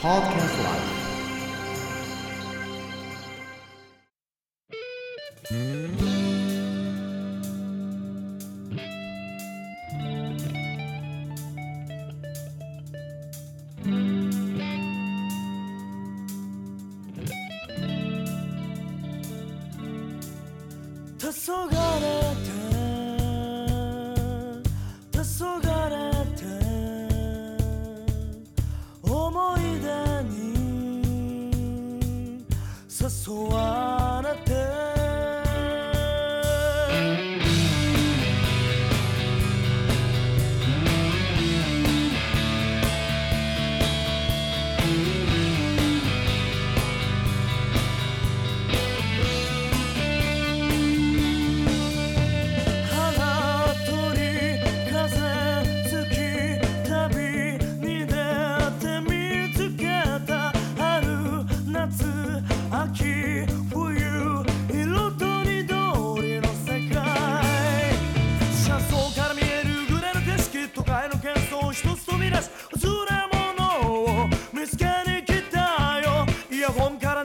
Podcast Live. 黄昏 So I A homecoming.